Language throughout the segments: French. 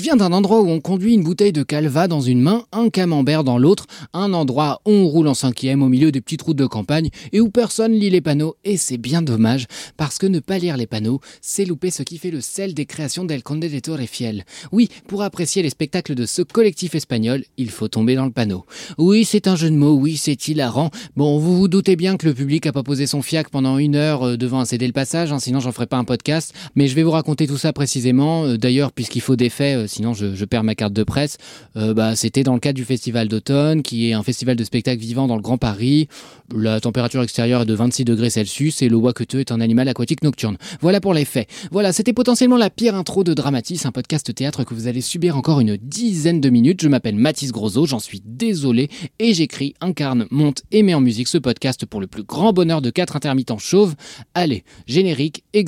Je viens d'un endroit où on conduit une bouteille de calva dans une main, un camembert dans l'autre, un endroit où on roule en cinquième au milieu des petites routes de campagne et où personne lit les panneaux. Et c'est bien dommage, parce que ne pas lire les panneaux, c'est louper ce qui fait le sel des créations d'El Conde de Torrefiel. Oui, pour apprécier les spectacles de ce collectif espagnol, il faut tomber dans le panneau. Oui, c'est un jeu de mots, oui, c'est hilarant. Bon, vous vous doutez bien que le public a pas posé son fiac pendant une heure euh, devant un CD le passage, hein, sinon j'en ferai pas un podcast. Mais je vais vous raconter tout ça précisément. Euh, d'ailleurs, puisqu'il faut des faits, euh, sinon je, perds ma carte de presse. Euh, bah, c'était dans le cadre du Festival d'automne, qui est un festival de spectacles vivants dans le Grand Paris. La température extérieure est de 26 degrés Celsius et le Waketeux est un animal aquatique nocturne. Voilà pour les faits. Voilà, c'était potentiellement la pire intro de Dramatis, un podcast théâtre que vous allez subir encore une dizaine de minutes. Je m'appelle Mathis Grosot, j'en suis désolé, et j'écris, incarne, monte et mets en musique ce podcast pour le plus grand bonheur de quatre intermittents chauves. Allez, générique et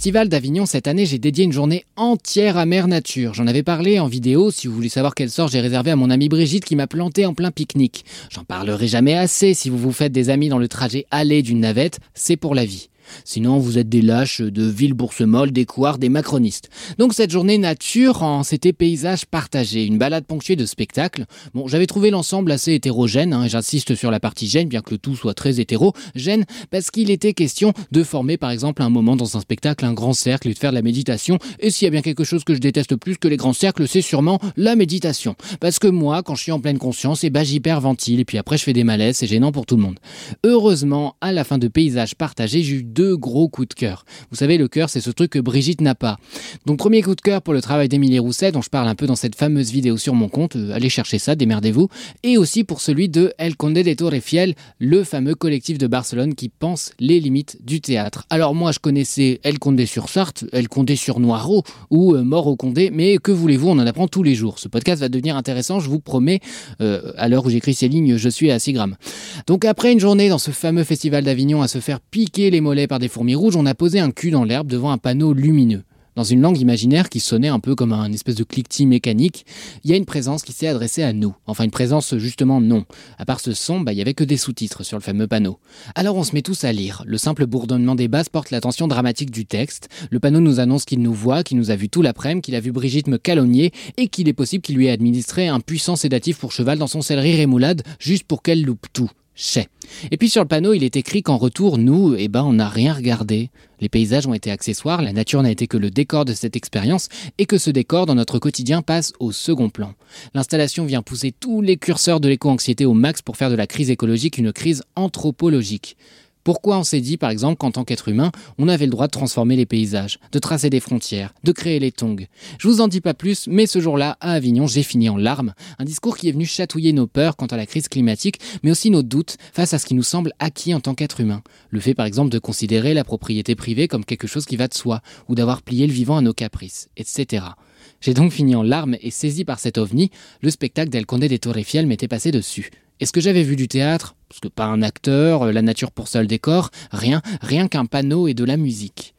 Festival d'Avignon cette année, j'ai dédié une journée entière à Mère Nature. J'en avais parlé en vidéo, si vous voulez savoir quel sort j'ai réservé à mon amie Brigitte qui m'a planté en plein pique-nique. J'en parlerai jamais assez, si vous vous faites des amis dans le trajet aller d'une navette, c'est pour la vie. Sinon, vous êtes des lâches de Villebourse-Molle, des couards, des macronistes. Donc cette journée nature, en c'était paysage partagé, une balade ponctuée de spectacles. Bon, j'avais trouvé l'ensemble assez hétérogène, hein, j'insiste sur la partie gêne, bien que le tout soit très hétéro. Gêne, parce qu'il était question de former par exemple un moment dans un spectacle un grand cercle et de faire de la méditation. Et s'il y a bien quelque chose que je déteste plus que les grands cercles, c'est sûrement la méditation. Parce que moi, quand je suis en pleine conscience, eh ben j'hyperventile, et puis après je fais des malaises, c'est gênant pour tout le monde. Heureusement, à la fin de paysage partagé, j'ai eu deux gros coups de cœur. Vous savez, le cœur, c'est ce truc que Brigitte n'a pas. Donc, premier coup de cœur pour le travail d'Émilie Rousset, dont je parle un peu dans cette fameuse vidéo sur mon compte. Euh, allez chercher ça, démerdez-vous. Et aussi pour celui de El Conde de Torrefiel, le fameux collectif de Barcelone qui pense les limites du théâtre. Alors, moi, je connaissais El Condé sur Sarthe, El Condé sur Noiro ou euh, Mort au Condé, mais que voulez-vous, on en apprend tous les jours. Ce podcast va devenir intéressant, je vous promets. Euh, à l'heure où j'écris ces lignes, je suis à 6 grammes. Donc, après une journée dans ce fameux festival d'Avignon à se faire piquer les mollets par des fourmis rouges, on a posé un cul dans l'herbe devant un panneau lumineux. Dans une langue imaginaire qui sonnait un peu comme un espèce de cliquetis mécanique, il y a une présence qui s'est adressée à nous. Enfin, une présence justement non. À part ce son, bah, il y avait que des sous-titres sur le fameux panneau. Alors on se met tous à lire. Le simple bourdonnement des basses porte l'attention dramatique du texte. Le panneau nous annonce qu'il nous voit, qu'il nous a vu tout l'après-midi, qu'il a vu Brigitte me calomnier et qu'il est possible qu'il lui ait administré un puissant sédatif pour cheval dans son céleri rémoulade juste pour qu'elle loupe tout. Et puis sur le panneau, il est écrit qu'en retour, nous, eh ben, on n'a rien regardé. Les paysages ont été accessoires, la nature n'a été que le décor de cette expérience, et que ce décor dans notre quotidien passe au second plan. L'installation vient pousser tous les curseurs de l'éco-anxiété au max pour faire de la crise écologique une crise anthropologique. Pourquoi on s'est dit, par exemple, qu'en tant qu'être humain, on avait le droit de transformer les paysages, de tracer des frontières, de créer les tongs? Je vous en dis pas plus, mais ce jour-là, à Avignon, j'ai fini en larmes. Un discours qui est venu chatouiller nos peurs quant à la crise climatique, mais aussi nos doutes face à ce qui nous semble acquis en tant qu'être humain. Le fait, par exemple, de considérer la propriété privée comme quelque chose qui va de soi, ou d'avoir plié le vivant à nos caprices, etc. J'ai donc fini en larmes et saisi par cet ovni, le spectacle d'El Condé des Torrefiel m'était passé dessus. Est-ce que j'avais vu du théâtre Parce que pas un acteur, euh, la nature pour seul décor, rien, rien qu'un panneau et de la musique.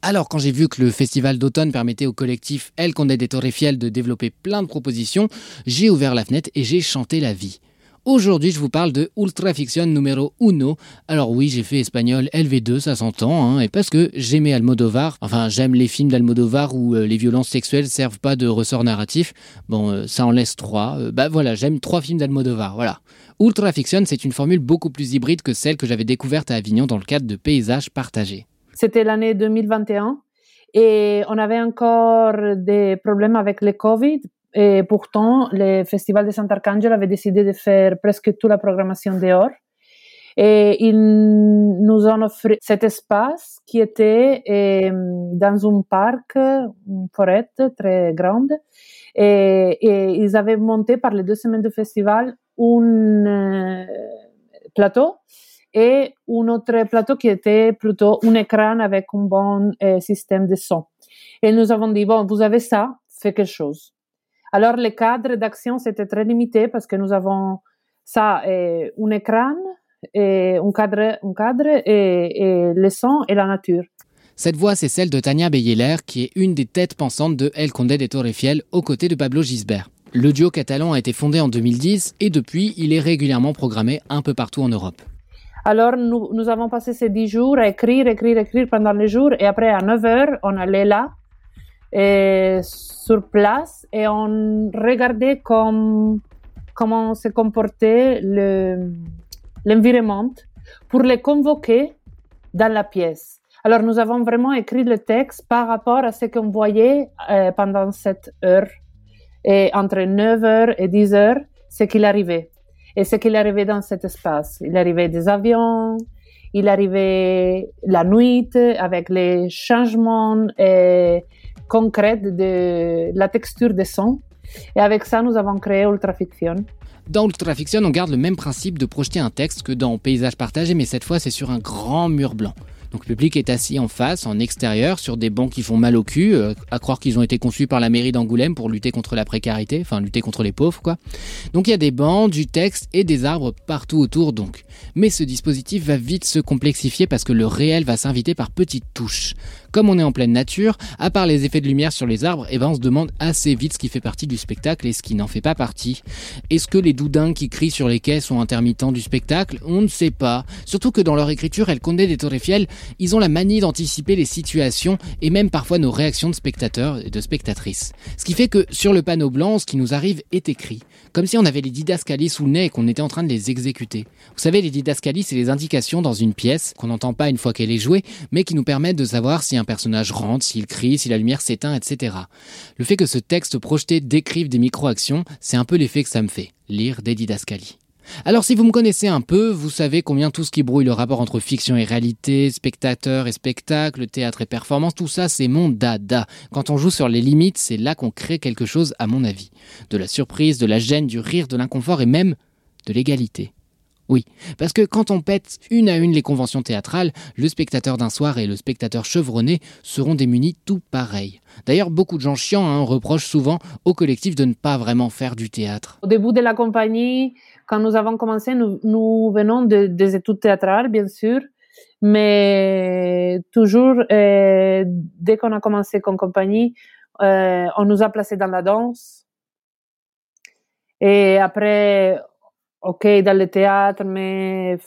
Alors quand j'ai vu que le festival d'automne permettait au collectif El Condé des Torrefiel de développer plein de propositions, j'ai ouvert la fenêtre et j'ai chanté la vie. Aujourd'hui, je vous parle de Ultra Fiction numéro 1. Alors oui, j'ai fait espagnol LV2, ça s'entend, hein, et parce que j'aimais Almodovar, enfin j'aime les films d'Almodovar où euh, les violences sexuelles servent pas de ressort narratif. Bon, euh, ça en laisse trois. Euh, bah voilà, j'aime trois films d'Almodovar, voilà. Ultra Fiction, c'est une formule beaucoup plus hybride que celle que j'avais découverte à Avignon dans le cadre de Paysages partagés. C'était l'année 2021 et on avait encore des problèmes avec le Covid et pourtant, le Festival de Sant'Arcangelo avait décidé de faire presque toute la programmation dehors. Et ils nous ont offert cet espace qui était euh, dans un parc, une forêt très grande. Et, ils avaient monté par les deux semaines du festival un euh, plateau et un autre plateau qui était plutôt un écran avec un bon euh, système de son. Et nous avons dit, bon, vous avez ça, fait quelque chose. Alors, le cadre d'action, c'était très limité parce que nous avons ça, un écran, et un cadre, un cadre et, et le son et la nature. Cette voix, c'est celle de Tania Beyeler, qui est une des têtes pensantes de El Conde de Torrefiel, aux côtés de Pablo Gisbert. Le duo catalan a été fondé en 2010 et depuis, il est régulièrement programmé un peu partout en Europe. Alors, nous, nous avons passé ces dix jours à écrire, écrire, écrire pendant les jours et après, à 9 heures, on allait là, et sur place, et on regardait comme, comment se comportait l'environnement pour les convoquer dans la pièce. Alors, nous avons vraiment écrit le texte par rapport à ce qu'on voyait euh, pendant cette heure. Et entre 9h et 10h, ce qu'il arrivait. Et ce qu'il arrivait dans cet espace. Il arrivait des avions, il arrivait la nuit avec les changements concrets de la texture des sons. Et avec ça, nous avons créé Ultrafiction. Dans Ultrafiction, on garde le même principe de projeter un texte que dans Paysage partagé, mais cette fois, c'est sur un grand mur blanc. Donc le public est assis en face, en extérieur, sur des bancs qui font mal au cul, euh, à croire qu'ils ont été conçus par la mairie d'Angoulême pour lutter contre la précarité, enfin lutter contre les pauvres quoi. Donc il y a des bancs, du texte et des arbres partout autour donc. Mais ce dispositif va vite se complexifier parce que le réel va s'inviter par petites touches. Comme on est en pleine nature, à part les effets de lumière sur les arbres, eh ben on se demande assez vite ce qui fait partie du spectacle et ce qui n'en fait pas partie. Est-ce que les doudins qui crient sur les quais sont intermittents du spectacle? On ne sait pas. Surtout que dans leur écriture, El Conde de Torrefiel, ils ont la manie d'anticiper les situations et même parfois nos réactions de spectateurs et de spectatrices. Ce qui fait que sur le panneau blanc, ce qui nous arrive est écrit. Comme si on avait les didascalies sous le nez et qu'on était en train de les exécuter. Vous savez, les didascalies, c'est les indications dans une pièce qu'on n'entend pas une fois qu'elle est jouée, mais qui nous permettent de savoir si un personnage rentre, s'il crie, si la lumière s'éteint, etc. Le fait que ce texte projeté décrive des micro-actions, c'est un peu l'effet que ça me fait, lire des didascalies. Alors si vous me connaissez un peu, vous savez combien tout ce qui brouille le rapport entre fiction et réalité, spectateur et spectacle, théâtre et performance, tout ça c'est mon dada. Quand on joue sur les limites, c'est là qu'on crée quelque chose à mon avis. De la surprise, de la gêne, du rire, de l'inconfort et même de l'égalité. Oui, parce que quand on pète une à une les conventions théâtrales, le spectateur d'un soir et le spectateur chevronné seront démunis tout pareil. D'ailleurs, beaucoup de gens chiants hein, reprochent souvent au collectif de ne pas vraiment faire du théâtre. Au début de la compagnie, quand nous avons commencé, nous, venons de, des études théâtrales, bien sûr, mais toujours, euh, dès qu'on a commencé comme compagnie, euh, on nous a placés dans la danse. Et après, ok, dans le théâtre, mais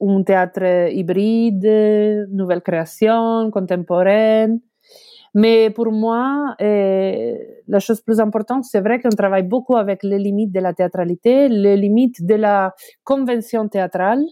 un théâtre hybride, nouvelle création, contemporaine. Mais pour moi, euh, la chose plus importante, c'est vrai qu'on travaille beaucoup avec les limites de la théâtralité, les limites de la convention théâtrale.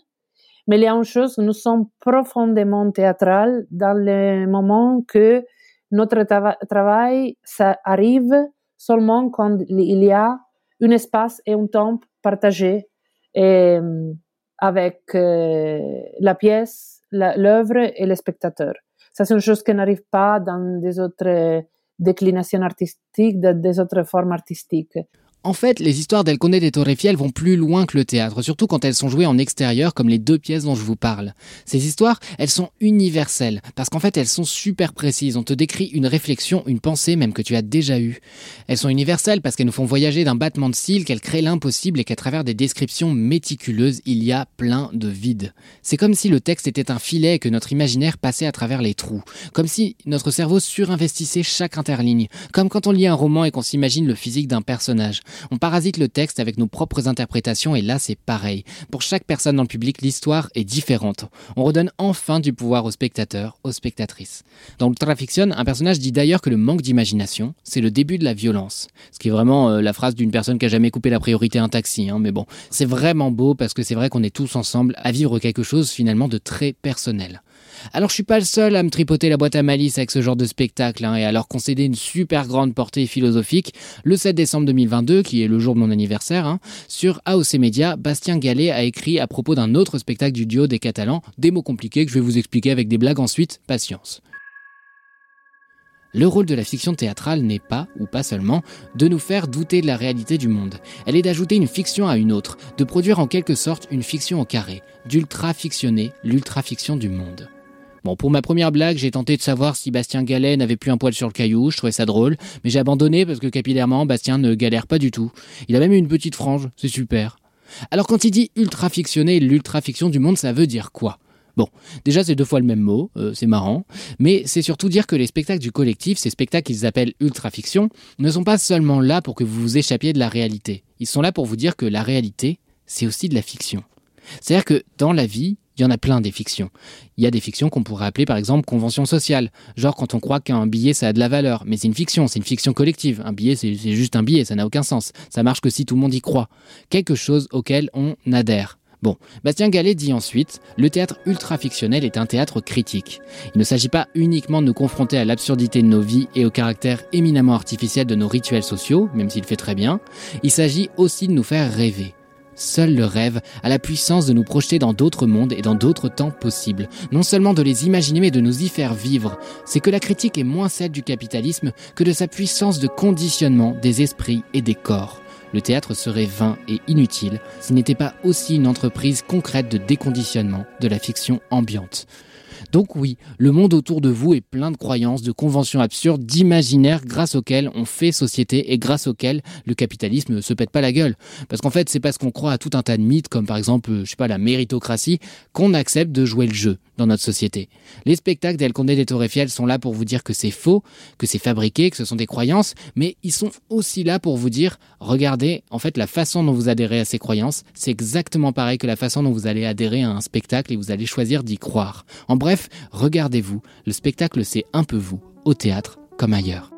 Mais il y a une chose, nous sommes profondément théâtrales dans le moment que notre travail arrive seulement quand il y a un espace et un temps partagé euh, avec euh, la pièce, l'œuvre et le spectateur. Ça, c'est une chose qui n'arrive pas dans des autres déclinations artistiques, des autres formes artistiques. En fait, les histoires d'El Conde de Torrefiel vont plus loin que le théâtre, surtout quand elles sont jouées en extérieur comme les deux pièces dont je vous parle. Ces histoires, elles sont universelles, parce qu'en fait elles sont super précises, on te décrit une réflexion, une pensée même que tu as déjà eue. Elles sont universelles parce qu'elles nous font voyager d'un battement de cils, qu'elles créent l'impossible et qu'à travers des descriptions méticuleuses, il y a plein de vide. C'est comme si le texte était un filet et que notre imaginaire passait à travers les trous, comme si notre cerveau surinvestissait chaque interligne, comme quand on lit un roman et qu'on s'imagine le physique d'un personnage. On parasite le texte avec nos propres interprétations et là c'est pareil. Pour chaque personne dans le public, l'histoire est différente. On redonne enfin du pouvoir aux spectateurs, aux spectatrices. Dans Ultrafiction, un personnage dit d'ailleurs que le manque d'imagination, c'est le début de la violence. Ce qui est vraiment euh, la phrase d'une personne qui a jamais coupé la priorité à un taxi. Hein, mais bon, c'est vraiment beau parce que c'est vrai qu'on est tous ensemble à vivre quelque chose finalement de très personnel. Alors je suis pas le seul à me tripoter la boîte à malice avec ce genre de spectacle hein, et à leur concéder une super grande portée philosophique. Le 7 décembre 2022, qui est le jour de mon anniversaire, hein, sur AOC Media, Bastien Gallet a écrit à propos d'un autre spectacle du duo des Catalans, des mots compliqués que je vais vous expliquer avec des blagues ensuite, patience. Le rôle de la fiction théâtrale n'est pas, ou pas seulement, de nous faire douter de la réalité du monde. Elle est d'ajouter une fiction à une autre, de produire en quelque sorte une fiction au carré, d'ultra-fictionner l'ultra-fiction du monde. Bon, pour ma première blague, j'ai tenté de savoir si Bastien Gallet n'avait plus un poil sur le caillou, je trouvais ça drôle, mais j'ai abandonné parce que capillairement, Bastien ne galère pas du tout. Il a même une petite frange, c'est super. Alors quand il dit ultra-fictionné, l'ultra-fiction du monde, ça veut dire quoi? Bon, déjà c'est deux fois le même mot, euh, c'est marrant, mais c'est surtout dire que les spectacles du collectif, ces spectacles qu'ils appellent ultra-fiction, ne sont pas seulement là pour que vous vous échappiez de la réalité. Ils sont là pour vous dire que la réalité, c'est aussi de la fiction. C'est-à-dire que dans la vie, il y en a plein des fictions. Il y a des fictions qu'on pourrait appeler par exemple convention sociale, genre quand on croit qu'un billet ça a de la valeur, mais c'est une fiction, c'est une fiction collective. Un billet c'est juste un billet, ça n'a aucun sens. Ça marche que si tout le monde y croit. Quelque chose auquel on adhère. Bon, Bastien Gallet dit ensuite Le théâtre ultra-fictionnel est un théâtre critique. Il ne s'agit pas uniquement de nous confronter à l'absurdité de nos vies et au caractère éminemment artificiel de nos rituels sociaux, même s'il fait très bien. Il s'agit aussi de nous faire rêver. Seul le rêve a la puissance de nous projeter dans d'autres mondes et dans d'autres temps possibles. Non seulement de les imaginer, mais de nous y faire vivre. C'est que la critique est moins celle du capitalisme que de sa puissance de conditionnement des esprits et des corps le théâtre serait vain et inutile s'il n'était pas aussi une entreprise concrète de déconditionnement de la fiction ambiante. Donc oui, le monde autour de vous est plein de croyances, de conventions absurdes, d'imaginaires grâce auxquels on fait société et grâce auxquels le capitalisme se pète pas la gueule. Parce qu'en fait, c'est parce qu'on croit à tout un tas de mythes, comme par exemple, je sais pas, la méritocratie, qu'on accepte de jouer le jeu dans notre société. Les spectacles d'El Condé des Torrefiel sont là pour vous dire que c'est faux, que c'est fabriqué, que ce sont des croyances, mais ils sont aussi là pour vous dire, regardez, en fait, la façon dont vous adhérez à ces croyances, c'est exactement pareil que la façon dont vous allez adhérer à un spectacle et vous allez choisir d'y croire. En bref, regardez-vous, le spectacle c'est un peu vous, au théâtre comme ailleurs.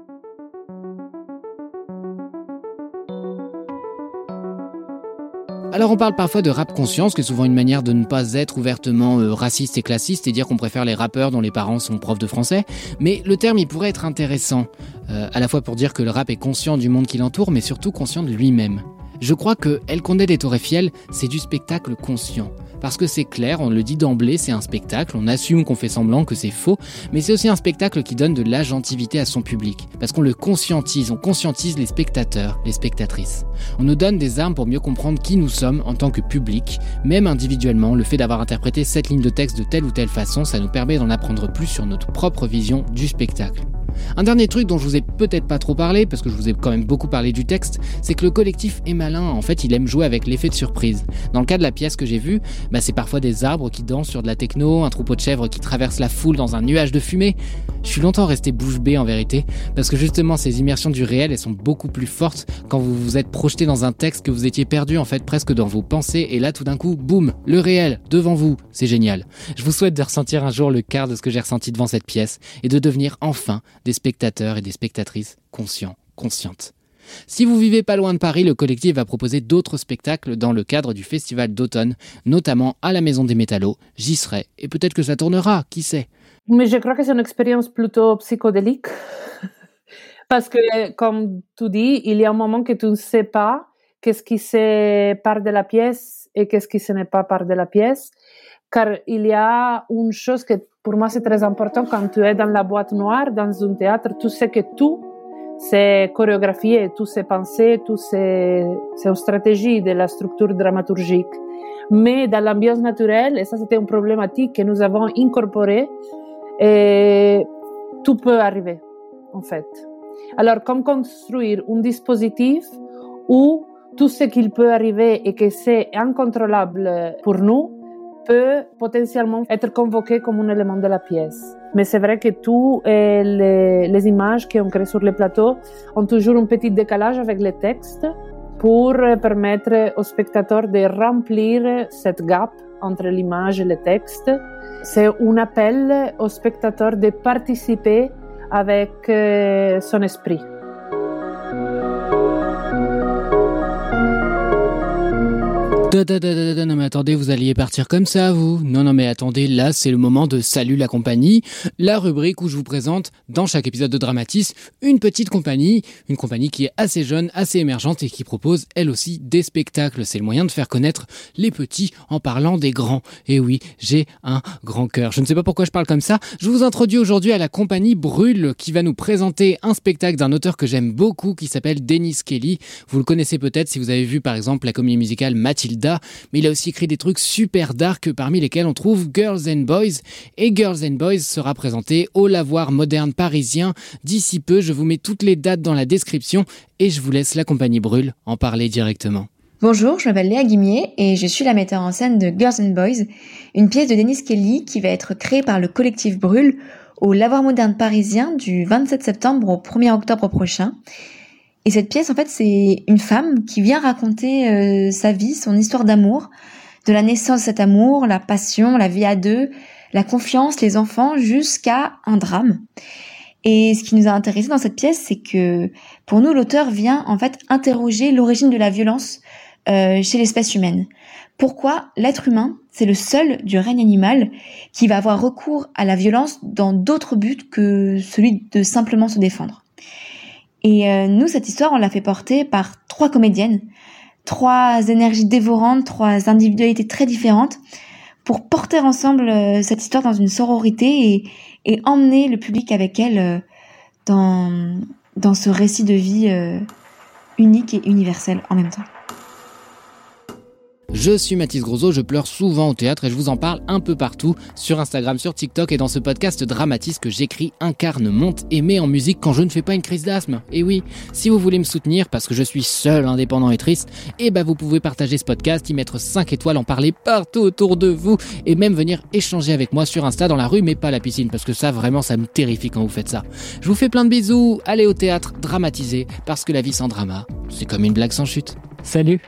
Alors on parle parfois de rap conscience, qui est souvent une manière de ne pas être ouvertement euh, raciste et classiste et dire qu'on préfère les rappeurs dont les parents sont profs de français, mais le terme il pourrait être intéressant, euh, à la fois pour dire que le rap est conscient du monde qui l'entoure, mais surtout conscient de lui-même. Je crois que El Condé des Torrefiel, c'est du spectacle conscient. Parce que c'est clair, on le dit d'emblée, c'est un spectacle, on assume qu'on fait semblant que c'est faux, mais c'est aussi un spectacle qui donne de l'agentivité à son public. Parce qu'on le conscientise, on conscientise les spectateurs, les spectatrices. On nous donne des armes pour mieux comprendre qui nous sommes en tant que public, même individuellement, le fait d'avoir interprété cette ligne de texte de telle ou telle façon, ça nous permet d'en apprendre plus sur notre propre vision du spectacle. Un dernier truc dont je vous ai peut-être pas trop parlé, parce que je vous ai quand même beaucoup parlé du texte, c'est que le collectif est malin. En fait, il aime jouer avec l'effet de surprise. Dans le cas de la pièce que j'ai vue, bah, c'est parfois des arbres qui dansent sur de la techno, un troupeau de chèvres qui traverse la foule dans un nuage de fumée. Je suis longtemps resté bouche bée en vérité, parce que justement ces immersions du réel, elles sont beaucoup plus fortes quand vous vous êtes projeté dans un texte que vous étiez perdu en fait presque dans vos pensées, et là tout d'un coup, boum, le réel devant vous, c'est génial. Je vous souhaite de ressentir un jour le quart de ce que j'ai ressenti devant cette pièce et de devenir enfin des spectateurs et des spectatrices conscients, conscientes. Si vous vivez pas loin de Paris, le collectif va proposer d'autres spectacles dans le cadre du festival d'automne, notamment à la Maison des Métallos. J'y serai et peut-être que ça tournera, qui sait. Mais je crois que c'est une expérience plutôt psychodélique. Parce que, comme tu dis, il y a un moment que tu ne sais pas qu'est-ce qui c'est part de la pièce et qu'est-ce qui ce n'est pas part de la pièce. Car il y a une chose que pour moi c'est très important quand tu es dans la boîte noire, dans un théâtre, tu sais que tout c'est chorégraphié, tout c'est pensé, tout c'est, une stratégie de la structure dramaturgique. Mais dans l'ambiance naturelle, et ça c'était une problématique que nous avons incorporée, et tout peut arriver, en fait. Alors, comme construire un dispositif où tout ce qu'il peut arriver et que c'est incontrôlable pour nous, peut potentiellement être convoqué comme un élément de la pièce. Mais c'est vrai que toutes les, les images qu'on crée sur le plateau ont toujours un petit décalage avec les textes pour permettre aux spectateurs de remplir cette gap entre l'image et le texte. C'est un appel aux spectateurs de participer avec euh, son esprit. Non mais attendez, vous alliez partir comme ça, vous Non, non mais attendez, là c'est le moment de Salut la compagnie, la rubrique où je vous présente dans chaque épisode de Dramatis une petite compagnie, une compagnie qui est assez jeune, assez émergente et qui propose elle aussi des spectacles. C'est le moyen de faire connaître les petits en parlant des grands. Et oui, j'ai un grand cœur. Je ne sais pas pourquoi je parle comme ça. Je vous introduis aujourd'hui à la compagnie Brûle qui va nous présenter un spectacle d'un auteur que j'aime beaucoup qui s'appelle Dennis Kelly. Vous le connaissez peut-être si vous avez vu par exemple la comédie musicale Mathilde Mais il a aussi écrit des trucs super dark parmi lesquels on trouve Girls and Boys. Et Girls and Boys sera présenté au Lavoir moderne parisien. D'ici peu, je vous mets toutes les dates dans la description et je vous laisse la compagnie Brûle en parler directement. Bonjour, je m'appelle Léa Guimier et je suis la metteur en scène de Girls and Boys, une pièce de Dennis Kelly qui va être créée par le collectif Brûle au Lavoir moderne parisien du 27 septembre au 1er octobre prochain. Et cette pièce, en fait, c'est une femme qui vient raconter euh, sa vie, son histoire d'amour, de la naissance de cet amour, la passion, la vie à deux, la confiance, les enfants, jusqu'à un drame. Et ce qui nous a intéressé dans cette pièce, c'est que pour nous, l'auteur vient en fait interroger l'origine de la violence euh, chez l'espèce humaine. Pourquoi l'être humain, c'est le seul du règne animal qui va avoir recours à la violence dans d'autres buts que celui de simplement se défendre? Et euh, nous, cette histoire, on l'a fait porter par trois comédiennes, trois énergies dévorantes, trois individualités très différentes, pour porter ensemble euh, cette histoire dans une sororité et, et emmener le public avec elles dans, dans ce récit de vie unique et universel en même temps. Je suis Mathis Grosso, je pleure souvent au théâtre et je vous en parle un peu partout, sur Instagram, sur TikTok et dans ce podcast Dramatis que j'écris, incarne, monte et mets en musique quand je ne fais pas une crise d'asthme. Et oui, si vous voulez me soutenir parce que je suis seul, indépendant et triste, eh ben vous pouvez partager ce podcast, y mettre 5 étoiles, en parler partout autour de vous et même venir échanger avec moi sur Insta dans la rue mais pas la piscine parce que ça vraiment ça me terrifie quand vous faites ça. Je vous fais plein de bisous, allez au théâtre, dramatiser parce que la vie sans drama, c'est comme une blague sans chute. Salut